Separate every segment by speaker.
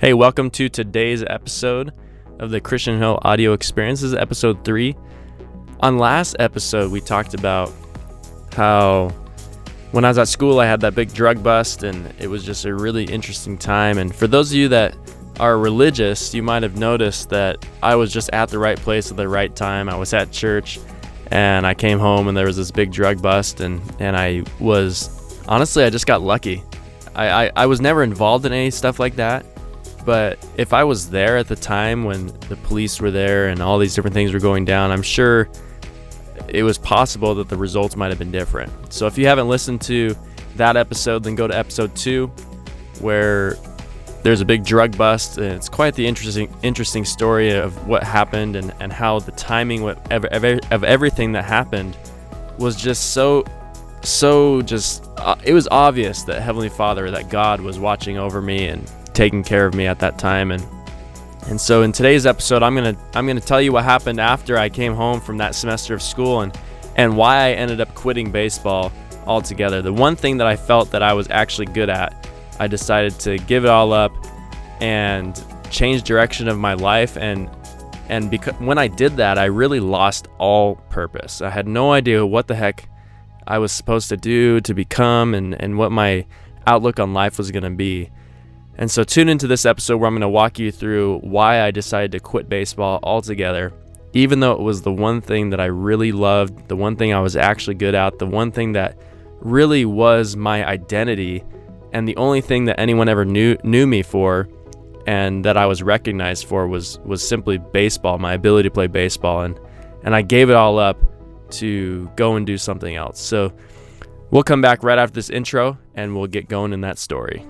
Speaker 1: Hey, welcome to today's episode of the Christian Hill Audio Experience. This is episode three. On last episode, we talked about how when I was at school, I had that big drug bust, and it was just a really interesting time. And for those of you that are religious, you might have noticed that I was just at the right place at the right time. I was at church, and I came home, and there was this big drug bust, and and I was honestly, I just got lucky. I, I, I was never involved in any stuff like that but if I was there at the time when the police were there and all these different things were going down, I'm sure it was possible that the results might have been different. So if you haven't listened to that episode, then go to episode two, where there's a big drug bust, and it's quite the interesting interesting story of what happened and, and how the timing of, everything that happened was just so so just uh, it was obvious that heavenly father that god was watching over me and taking care of me at that time and and so in today's episode I'm going to I'm going to tell you what happened after I came home from that semester of school and and why I ended up quitting baseball altogether. The one thing that I felt that I was actually good at, I decided to give it all up and change direction of my life and and because when I did that, I really lost all purpose. I had no idea what the heck I was supposed to do to become and and what my outlook on life was going to be. And so, tune into this episode where I'm going to walk you through why I decided to quit baseball altogether, even though it was the one thing that I really loved, the one thing I was actually good at, the one thing that really was my identity, and the only thing that anyone ever knew knew me for, and that I was recognized for was was simply baseball, my ability to play baseball, and and I gave it all up to go and do something else. So, we'll come back right after this intro, and we'll get going in that story.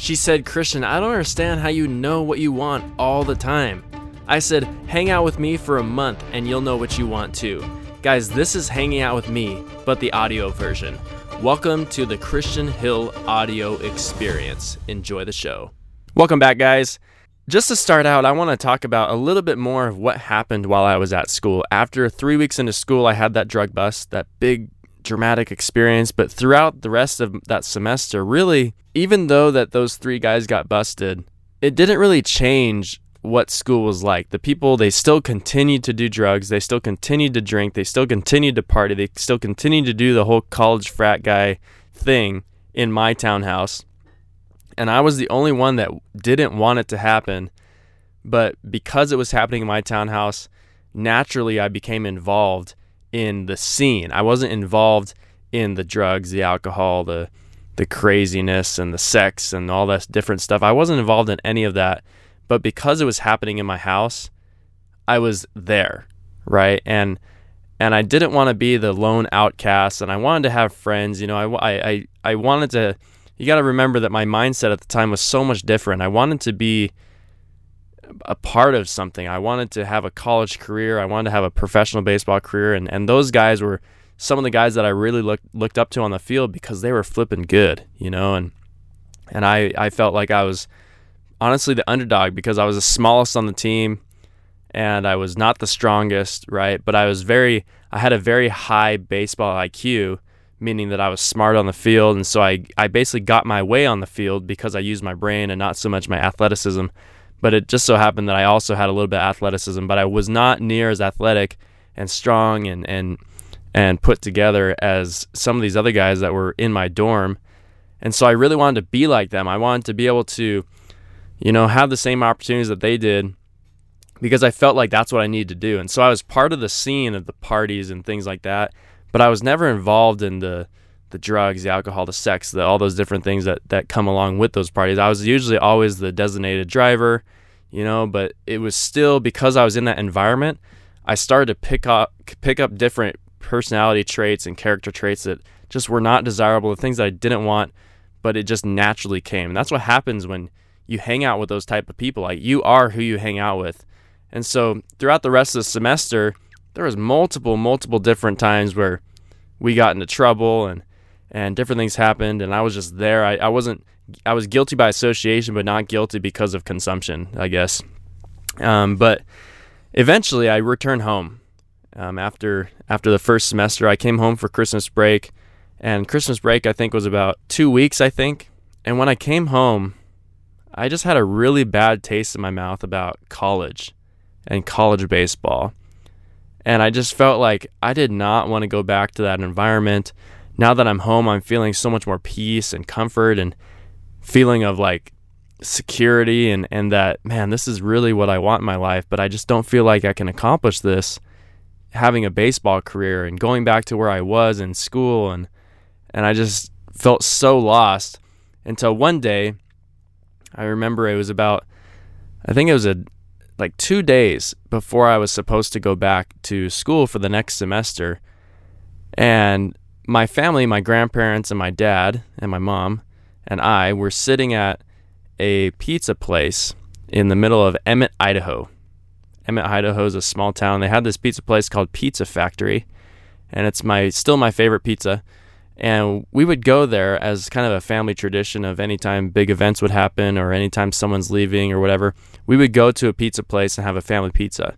Speaker 1: She said, Christian, I don't understand how you know what you want all the time. I said, hang out with me for a month and you'll know what you want too. Guys, this is hanging out with me, but the audio version. Welcome to the Christian Hill audio experience. Enjoy the show. Welcome back, guys. Just to start out, I want to talk about a little bit more of what happened while I was at school. After three weeks into school, I had that drug bust, that big dramatic experience, but throughout the rest of that semester, really, even though that those three guys got busted, it didn't really change what school was like. The people, they still continued to do drugs, they still continued to drink, they still continued to party, they still continued to do the whole college frat guy thing in my townhouse. And I was the only one that didn't want it to happen. But because it was happening in my townhouse, naturally I became involved in the scene. I wasn't involved in the drugs, the alcohol, the the craziness and the sex and all that different stuff. I wasn't involved in any of that, but because it was happening in my house, I was there, right? And and I didn't want to be the lone outcast, and I wanted to have friends. You know, I I I wanted to. You got to remember that my mindset at the time was so much different. I wanted to be a part of something. I wanted to have a college career. I wanted to have a professional baseball career, and and those guys were some of the guys that I really looked looked up to on the field because they were flipping good, you know, and and I I felt like I was honestly the underdog because I was the smallest on the team and I was not the strongest, right? But I was very I had a very high baseball IQ, meaning that I was smart on the field and so I I basically got my way on the field because I used my brain and not so much my athleticism. But it just so happened that I also had a little bit of athleticism, but I was not near as athletic and strong and and and put together as some of these other guys that were in my dorm. And so I really wanted to be like them. I wanted to be able to, you know, have the same opportunities that they did because I felt like that's what I needed to do. And so I was part of the scene of the parties and things like that, but I was never involved in the the drugs, the alcohol, the sex, the, all those different things that, that come along with those parties. I was usually always the designated driver, you know, but it was still because I was in that environment, I started to pick up pick up different personality traits and character traits that just were not desirable, the things that I didn't want, but it just naturally came. And that's what happens when you hang out with those type of people. Like you are who you hang out with. And so throughout the rest of the semester, there was multiple, multiple different times where we got into trouble and and different things happened and I was just there. I, I wasn't I was guilty by association but not guilty because of consumption, I guess. Um, but eventually I returned home. Um, after after the first semester, I came home for Christmas break, and Christmas break I think was about two weeks. I think, and when I came home, I just had a really bad taste in my mouth about college and college baseball. And I just felt like I did not want to go back to that environment. Now that I'm home, I'm feeling so much more peace and comfort and feeling of like security and, and that, man, this is really what I want in my life. But I just don't feel like I can accomplish this having a baseball career and going back to where I was in school. And, and I just felt so lost until one day I remember it was about, I think it was a like two days before I was supposed to go back to school for the next semester. And my family, my grandparents and my dad and my mom and I were sitting at a pizza place in the middle of Emmett, Idaho. Emmett, Idaho is a small town. They had this pizza place called Pizza Factory, and it's my still my favorite pizza. And we would go there as kind of a family tradition of anytime big events would happen or anytime someone's leaving or whatever, we would go to a pizza place and have a family pizza.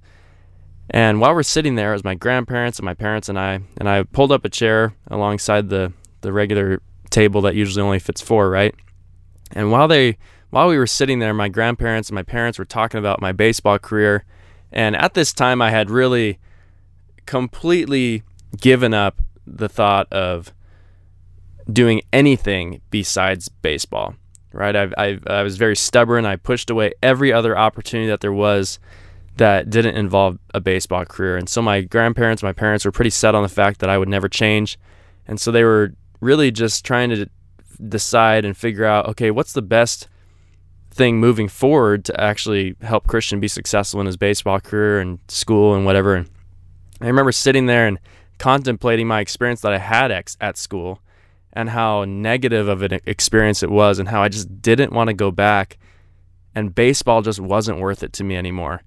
Speaker 1: And while we're sitting there, it was my grandparents and my parents and I, and I pulled up a chair alongside the, the regular table that usually only fits four, right? And while they while we were sitting there, my grandparents and my parents were talking about my baseball career. And at this time I had really completely given up the thought of doing anything besides baseball. Right, I, I, I was very stubborn. I pushed away every other opportunity that there was that didn't involve a baseball career. And so my grandparents, my parents were pretty set on the fact that I would never change. And so they were really just trying to decide and figure out okay, what's the best thing moving forward to actually help Christian be successful in his baseball career and school and whatever. And I remember sitting there and contemplating my experience that I had ex- at school and how negative of an experience it was and how I just didn't want to go back and baseball just wasn't worth it to me anymore.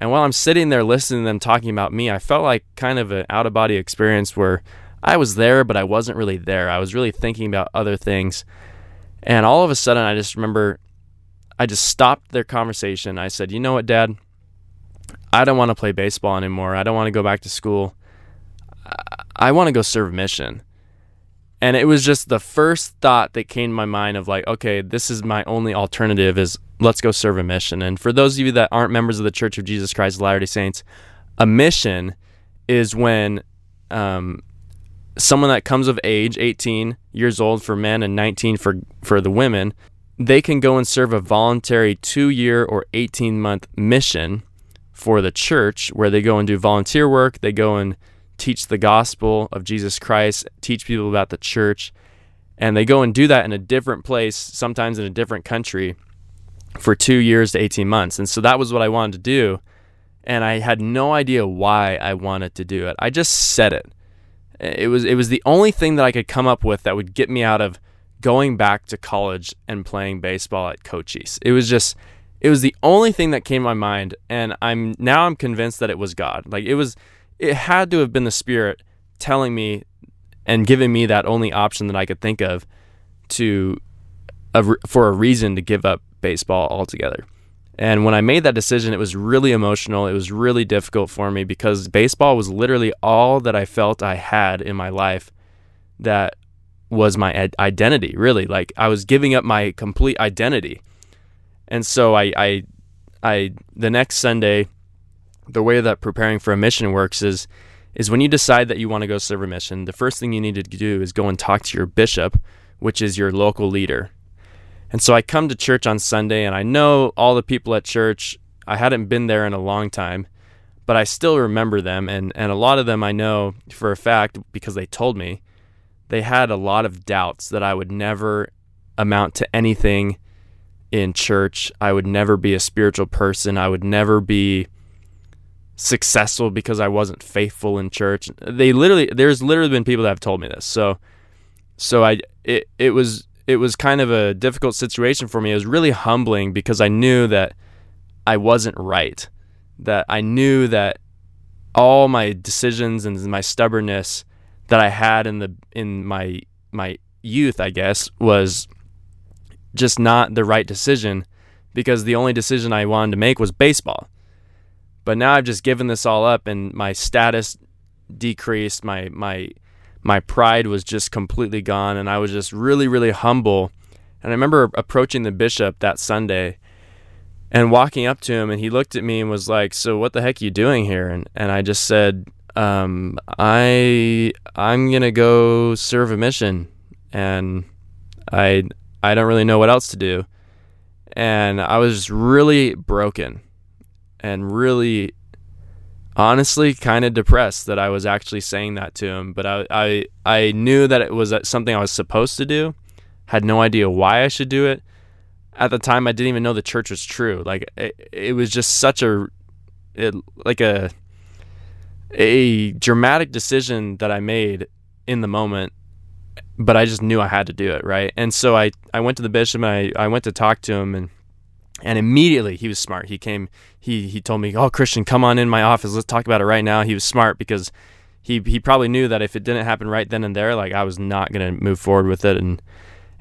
Speaker 1: And while I'm sitting there listening to them talking about me, I felt like kind of an out of body experience where I was there, but I wasn't really there. I was really thinking about other things. And all of a sudden, I just remember I just stopped their conversation. I said, You know what, Dad? I don't want to play baseball anymore. I don't want to go back to school. I want to go serve mission. And it was just the first thought that came to my mind of like, okay, this is my only alternative is let's go serve a mission. And for those of you that aren't members of the Church of Jesus Christ of Latter-day Saints, a mission is when um, someone that comes of age, 18 years old for men and 19 for, for the women, they can go and serve a voluntary two year or 18 month mission for the church where they go and do volunteer work. They go and teach the gospel of Jesus Christ, teach people about the church, and they go and do that in a different place, sometimes in a different country, for two years to 18 months. And so that was what I wanted to do. And I had no idea why I wanted to do it. I just said it. It was it was the only thing that I could come up with that would get me out of going back to college and playing baseball at Cochise. It was just it was the only thing that came to my mind and I'm now I'm convinced that it was God. Like it was it had to have been the Spirit telling me and giving me that only option that I could think of to for a reason to give up baseball altogether. And when I made that decision, it was really emotional. It was really difficult for me because baseball was literally all that I felt I had in my life that was my identity, really. Like I was giving up my complete identity. And so I, I, I, the next Sunday, the way that preparing for a mission works is is when you decide that you want to go serve a mission, the first thing you need to do is go and talk to your bishop, which is your local leader. And so I come to church on Sunday and I know all the people at church. I hadn't been there in a long time, but I still remember them and and a lot of them I know for a fact because they told me they had a lot of doubts that I would never amount to anything in church. I would never be a spiritual person. I would never be successful because I wasn't faithful in church. They literally there's literally been people that have told me this. So so I it it was it was kind of a difficult situation for me. It was really humbling because I knew that I wasn't right. That I knew that all my decisions and my stubbornness that I had in the in my my youth, I guess, was just not the right decision because the only decision I wanted to make was baseball. But now I've just given this all up and my status decreased, my my my pride was just completely gone and I was just really really humble And I remember approaching the bishop that Sunday and walking up to him and he looked at me and was like, "So what the heck are you doing here?" And and I just said, um, "I I'm going to go serve a mission and I I don't really know what else to do." And I was really broken and really honestly kind of depressed that I was actually saying that to him, but I I I knew that it was uh, something I was supposed to do. Had no idea why I should do it. At the time I didn't even know the church was true. Like it, it was just such a it, like a a dramatic decision that I made in the moment, but I just knew I had to do it, right? And so I I went to the bishop and I I went to talk to him and and immediately he was smart. He came, he he told me, "Oh, Christian, come on in my office. Let's talk about it right now." He was smart because he he probably knew that if it didn't happen right then and there, like I was not going to move forward with it and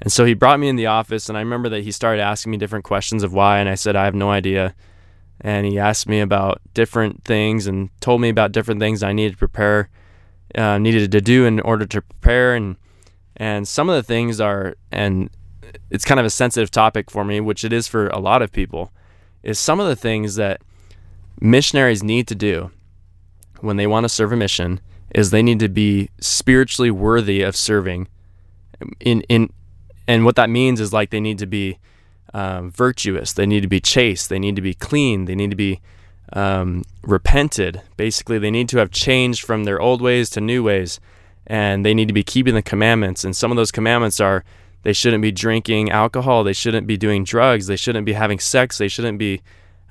Speaker 1: and so he brought me in the office and I remember that he started asking me different questions of why and I said I have no idea. And he asked me about different things and told me about different things I needed to prepare uh, needed to do in order to prepare and and some of the things are and it's kind of a sensitive topic for me, which it is for a lot of people, is some of the things that missionaries need to do when they want to serve a mission is they need to be spiritually worthy of serving. In in and what that means is like they need to be um, virtuous they need to be chaste they need to be clean they need to be um, repented. Basically they need to have changed from their old ways to new ways and they need to be keeping the commandments. And some of those commandments are they shouldn't be drinking alcohol. They shouldn't be doing drugs. They shouldn't be having sex. They shouldn't be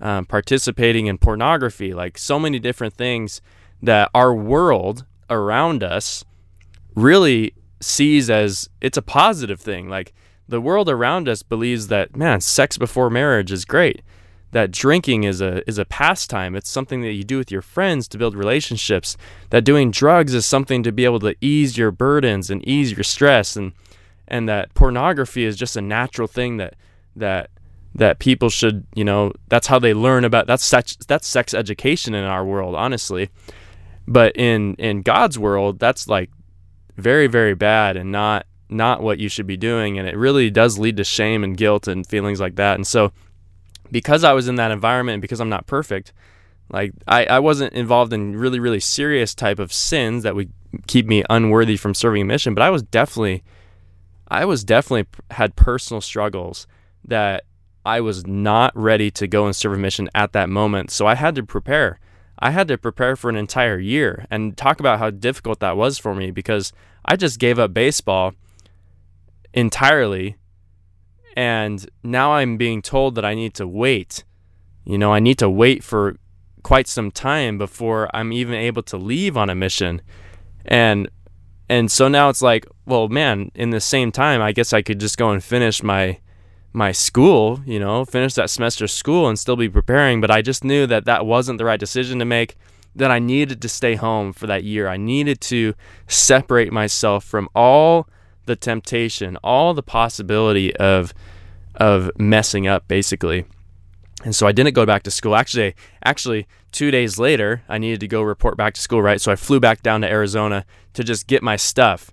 Speaker 1: um, participating in pornography. Like so many different things that our world around us really sees as it's a positive thing. Like the world around us believes that man, sex before marriage is great. That drinking is a is a pastime. It's something that you do with your friends to build relationships. That doing drugs is something to be able to ease your burdens and ease your stress and and that pornography is just a natural thing that that that people should you know that's how they learn about that's sex that's sex education in our world honestly. But in in God's world that's like very very bad and not not what you should be doing and it really does lead to shame and guilt and feelings like that. And so because I was in that environment and because I'm not perfect like I, I wasn't involved in really really serious type of sins that would keep me unworthy from serving a mission but I was definitely I was definitely had personal struggles that I was not ready to go and serve a mission at that moment. So I had to prepare. I had to prepare for an entire year and talk about how difficult that was for me because I just gave up baseball entirely. And now I'm being told that I need to wait. You know, I need to wait for quite some time before I'm even able to leave on a mission. And and so now it's like, well, man, in the same time, I guess I could just go and finish my my school, you know, finish that semester school and still be preparing, but I just knew that that wasn't the right decision to make, that I needed to stay home for that year. I needed to separate myself from all the temptation, all the possibility of of messing up basically. And so I didn't go back to school. Actually, actually, two days later, I needed to go report back to school, right? So I flew back down to Arizona to just get my stuff.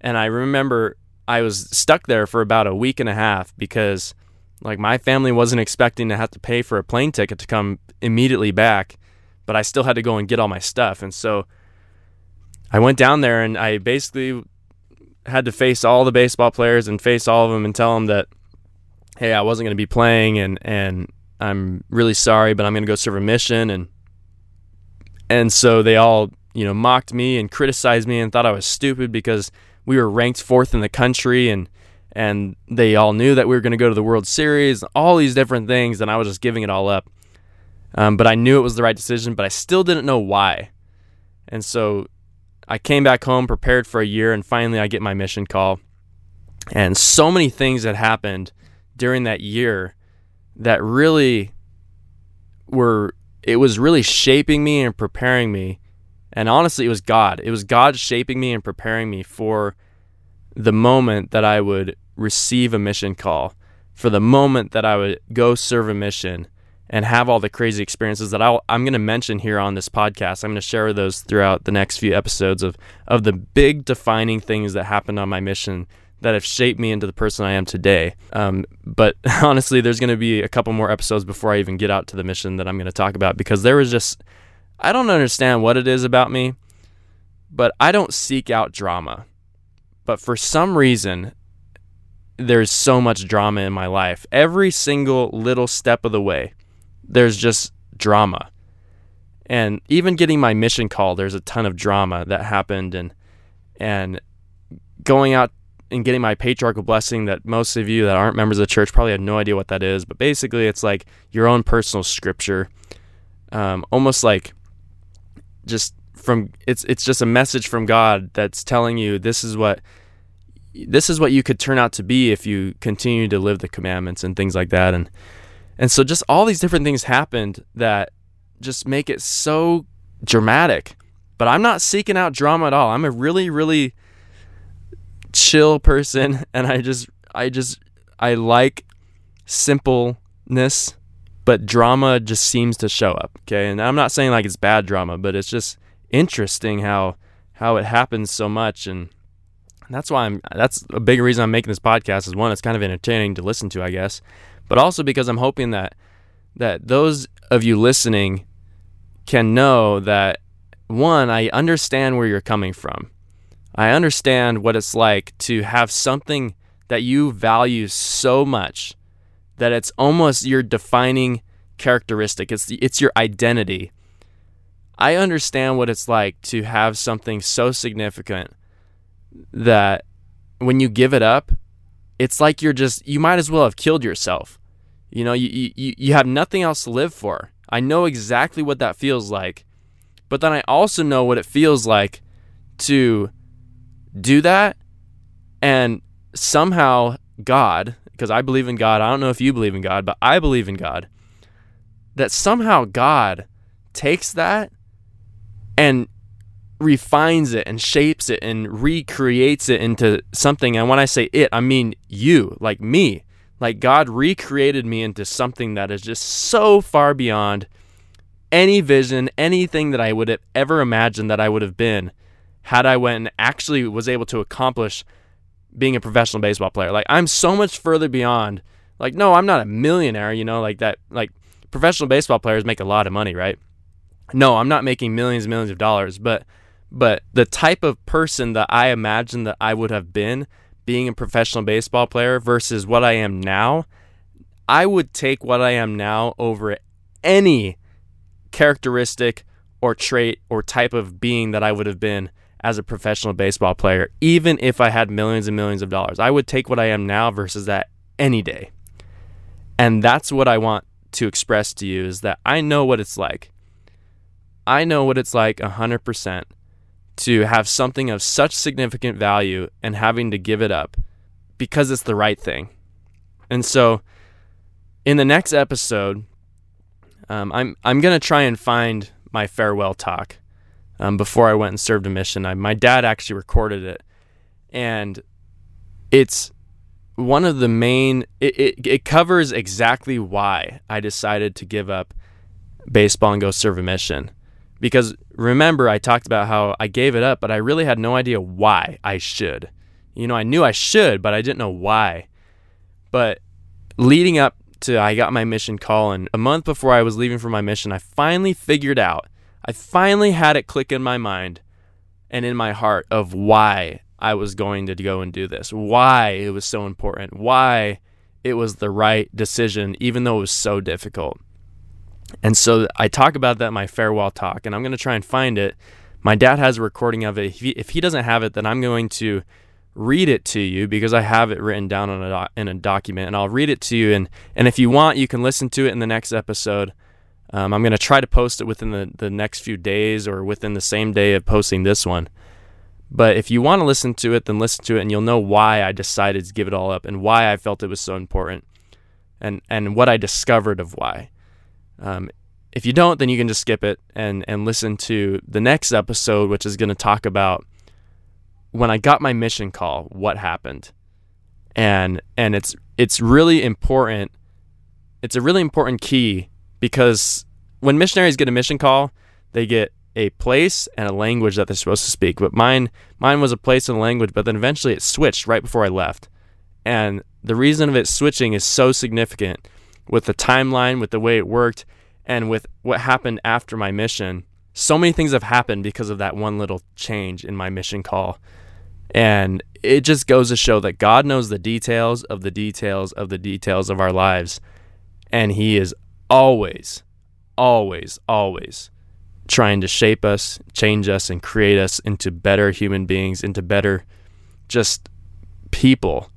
Speaker 1: And I remember I was stuck there for about a week and a half because, like, my family wasn't expecting to have to pay for a plane ticket to come immediately back, but I still had to go and get all my stuff. And so I went down there and I basically had to face all the baseball players and face all of them and tell them that, hey, I wasn't going to be playing and, and, I'm really sorry, but I'm going to go serve a mission. And, and so they all, you know, mocked me and criticized me and thought I was stupid because we were ranked fourth in the country and, and they all knew that we were going to go to the World Series, all these different things. And I was just giving it all up. Um, but I knew it was the right decision, but I still didn't know why. And so I came back home prepared for a year, and finally I get my mission call. And so many things had happened during that year that really were it was really shaping me and preparing me. And honestly, it was God. It was God shaping me and preparing me for the moment that I would receive a mission call, for the moment that I would go serve a mission and have all the crazy experiences that i am going to mention here on this podcast. I'm going to share those throughout the next few episodes of, of the big defining things that happened on my mission that have shaped me into the person I am today. Um, but honestly, there's going to be a couple more episodes before I even get out to the mission that I'm going to talk about because there was just, I don't understand what it is about me, but I don't seek out drama. But for some reason, there's so much drama in my life. Every single little step of the way, there's just drama. And even getting my mission call, there's a ton of drama that happened and and going out and getting my patriarchal blessing that most of you that aren't members of the church probably have no idea what that is. But basically, it's like your own personal scripture, um, almost like just from it's it's just a message from God that's telling you this is what this is what you could turn out to be if you continue to live the commandments and things like that. And and so just all these different things happened that just make it so dramatic. But I'm not seeking out drama at all. I'm a really really chill person and I just I just I like simpleness but drama just seems to show up okay? And I'm not saying like it's bad drama but it's just interesting how how it happens so much and that's why I'm that's a big reason I'm making this podcast is one it's kind of entertaining to listen to I guess but also because I'm hoping that that those of you listening can know that one I understand where you're coming from I understand what it's like to have something that you value so much that it's almost your defining characteristic it's it's your identity I understand what it's like to have something so significant that when you give it up, it's like you're just, you might as well have killed yourself. You know, you, you, you have nothing else to live for. I know exactly what that feels like. But then I also know what it feels like to do that and somehow God, because I believe in God, I don't know if you believe in God, but I believe in God, that somehow God takes that and refines it and shapes it and recreates it into something. And when I say it, I mean you, like me. Like God recreated me into something that is just so far beyond any vision, anything that I would have ever imagined that I would have been had I went and actually was able to accomplish being a professional baseball player. Like I'm so much further beyond like no, I'm not a millionaire, you know, like that like professional baseball players make a lot of money, right? no, I'm not making millions and millions of dollars, but but the type of person that I imagine that I would have been being a professional baseball player versus what I am now, I would take what I am now over any characteristic or trait or type of being that I would have been as a professional baseball player, even if I had millions and millions of dollars. I would take what I am now versus that any day. And that's what I want to express to you is that I know what it's like I know what it's like 100% to have something of such significant value and having to give it up because it's the right thing. And so in the next episode, um, I'm, I'm going to try and find my farewell talk um, before I went and served a mission. I, my dad actually recorded it. And it's one of the main, it, it, it covers exactly why I decided to give up baseball and go serve a mission. Because remember, I talked about how I gave it up, but I really had no idea why I should. You know, I knew I should, but I didn't know why. But leading up to I got my mission call, and a month before I was leaving for my mission, I finally figured out, I finally had it click in my mind and in my heart of why I was going to go and do this, why it was so important, why it was the right decision, even though it was so difficult. And so I talk about that in my farewell talk, and I'm going to try and find it. My dad has a recording of it. If he, if he doesn't have it, then I'm going to read it to you because I have it written down a doc, in a document, and I'll read it to you. And and if you want, you can listen to it in the next episode. Um, I'm going to try to post it within the, the next few days or within the same day of posting this one. But if you want to listen to it, then listen to it, and you'll know why I decided to give it all up and why I felt it was so important, and and what I discovered of why. Um, if you don't, then you can just skip it and and listen to the next episode, which is going to talk about when I got my mission call, what happened, and and it's it's really important. It's a really important key because when missionaries get a mission call, they get a place and a language that they're supposed to speak. But mine mine was a place and a language, but then eventually it switched right before I left. And the reason of it switching is so significant with the timeline, with the way it worked, and with what happened after my mission. So many things have happened because of that one little change in my mission call. And it just goes to show that God knows the details of the details of the details of our lives. And He is always, always, always trying to shape us, change us, and create us into better human beings, into better just people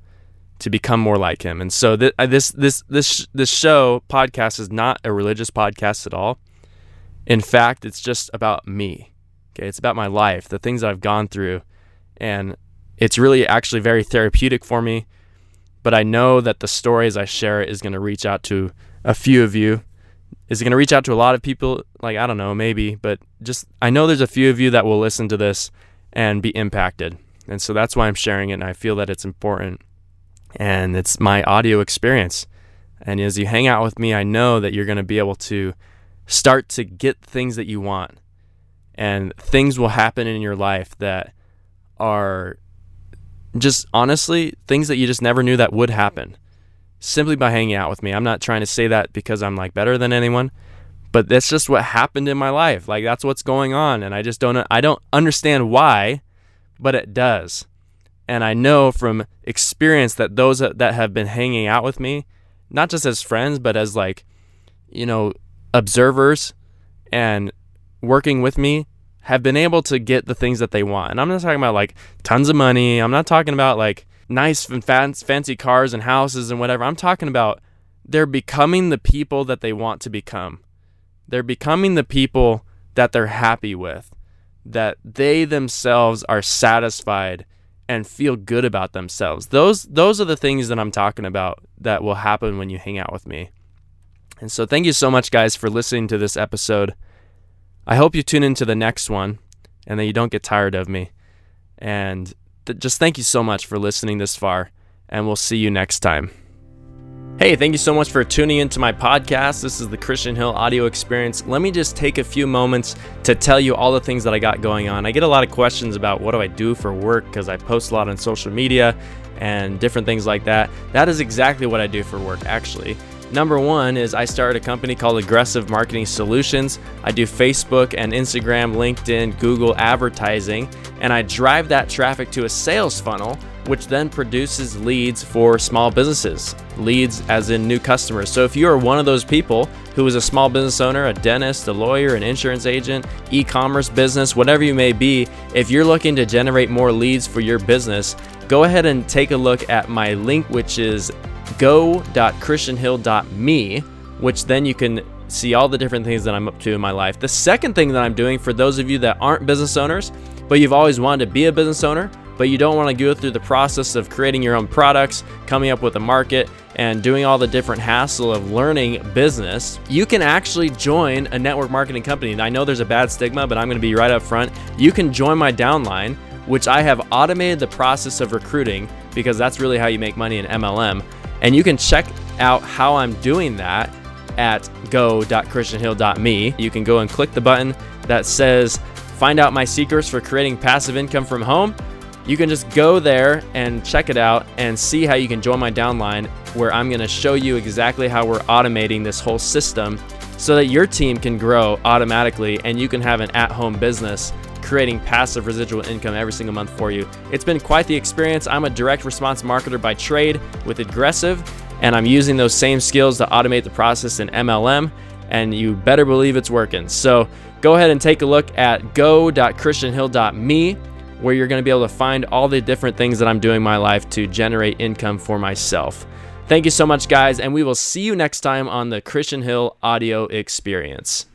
Speaker 1: to become more like him. And so th- this this this this show podcast is not a religious podcast at all. In fact, it's just about me. Okay, it's about my life, the things I've gone through, and it's really actually very therapeutic for me. But I know that the stories I share is going to reach out to a few of you. Is it going to reach out to a lot of people? Like I don't know, maybe, but just I know there's a few of you that will listen to this and be impacted. And so that's why I'm sharing it and I feel that it's important and it's my audio experience. And as you hang out with me, I know that you're going to be able to start to get things that you want. And things will happen in your life that are just honestly things that you just never knew that would happen simply by hanging out with me. I'm not trying to say that because I'm like better than anyone, but that's just what happened in my life. Like that's what's going on and I just don't I don't understand why, but it does. And I know from experience that those that have been hanging out with me, not just as friends, but as like, you know, observers and working with me, have been able to get the things that they want. And I'm not talking about like tons of money. I'm not talking about like nice and fancy cars and houses and whatever. I'm talking about they're becoming the people that they want to become. They're becoming the people that they're happy with, that they themselves are satisfied and feel good about themselves. Those those are the things that I'm talking about that will happen when you hang out with me. And so thank you so much guys for listening to this episode. I hope you tune into the next one and that you don't get tired of me. And th- just thank you so much for listening this far and we'll see you next time. Hey, thank you so much for tuning into my podcast. This is the Christian Hill audio experience. Let me just take a few moments to tell you all the things that I got going on. I get a lot of questions about what do I do for work because I post a lot on social media and different things like that. That is exactly what I do for work, actually. Number one is I started a company called Aggressive Marketing Solutions. I do Facebook and Instagram, LinkedIn, Google advertising, and I drive that traffic to a sales funnel which then produces leads for small businesses. Leads as in new customers. So if you are one of those people who is a small business owner, a dentist, a lawyer, an insurance agent, e commerce business, whatever you may be, if you're looking to generate more leads for your business, go ahead and take a look at my link, which is go.christianhill.me, which then you can see all the different things that I'm up to in my life. The second thing that I'm doing for those of you that aren't business owners, but you've always wanted to be a business owner, but you don't want to go through the process of creating your own products, coming up with a market, and doing all the different hassle of learning business, you can actually join a network marketing company. And I know there's a bad stigma, but I'm going to be right up front. You can join my downline, which I have automated the process of recruiting because that's really how you make money in MLM. And you can check out how I'm doing that at go.christianhill.me. You can go and click the button that says find out my secrets for creating passive income from home you can just go there and check it out and see how you can join my downline where I'm going to show you exactly how we're automating this whole system so that your team can grow automatically and you can have an at-home business creating passive residual income every single month for you. It's been quite the experience. I'm a direct response marketer by trade with Aggressive and I'm using those same skills to automate the process in MLM and you better believe it's working. So go ahead and take a look at go.christianhill.me where you're going to be able to find all the different things that I'm doing in my life to generate income for myself. Thank you so much, guys, and we will see you next time on the Christian Hill Audio Experience.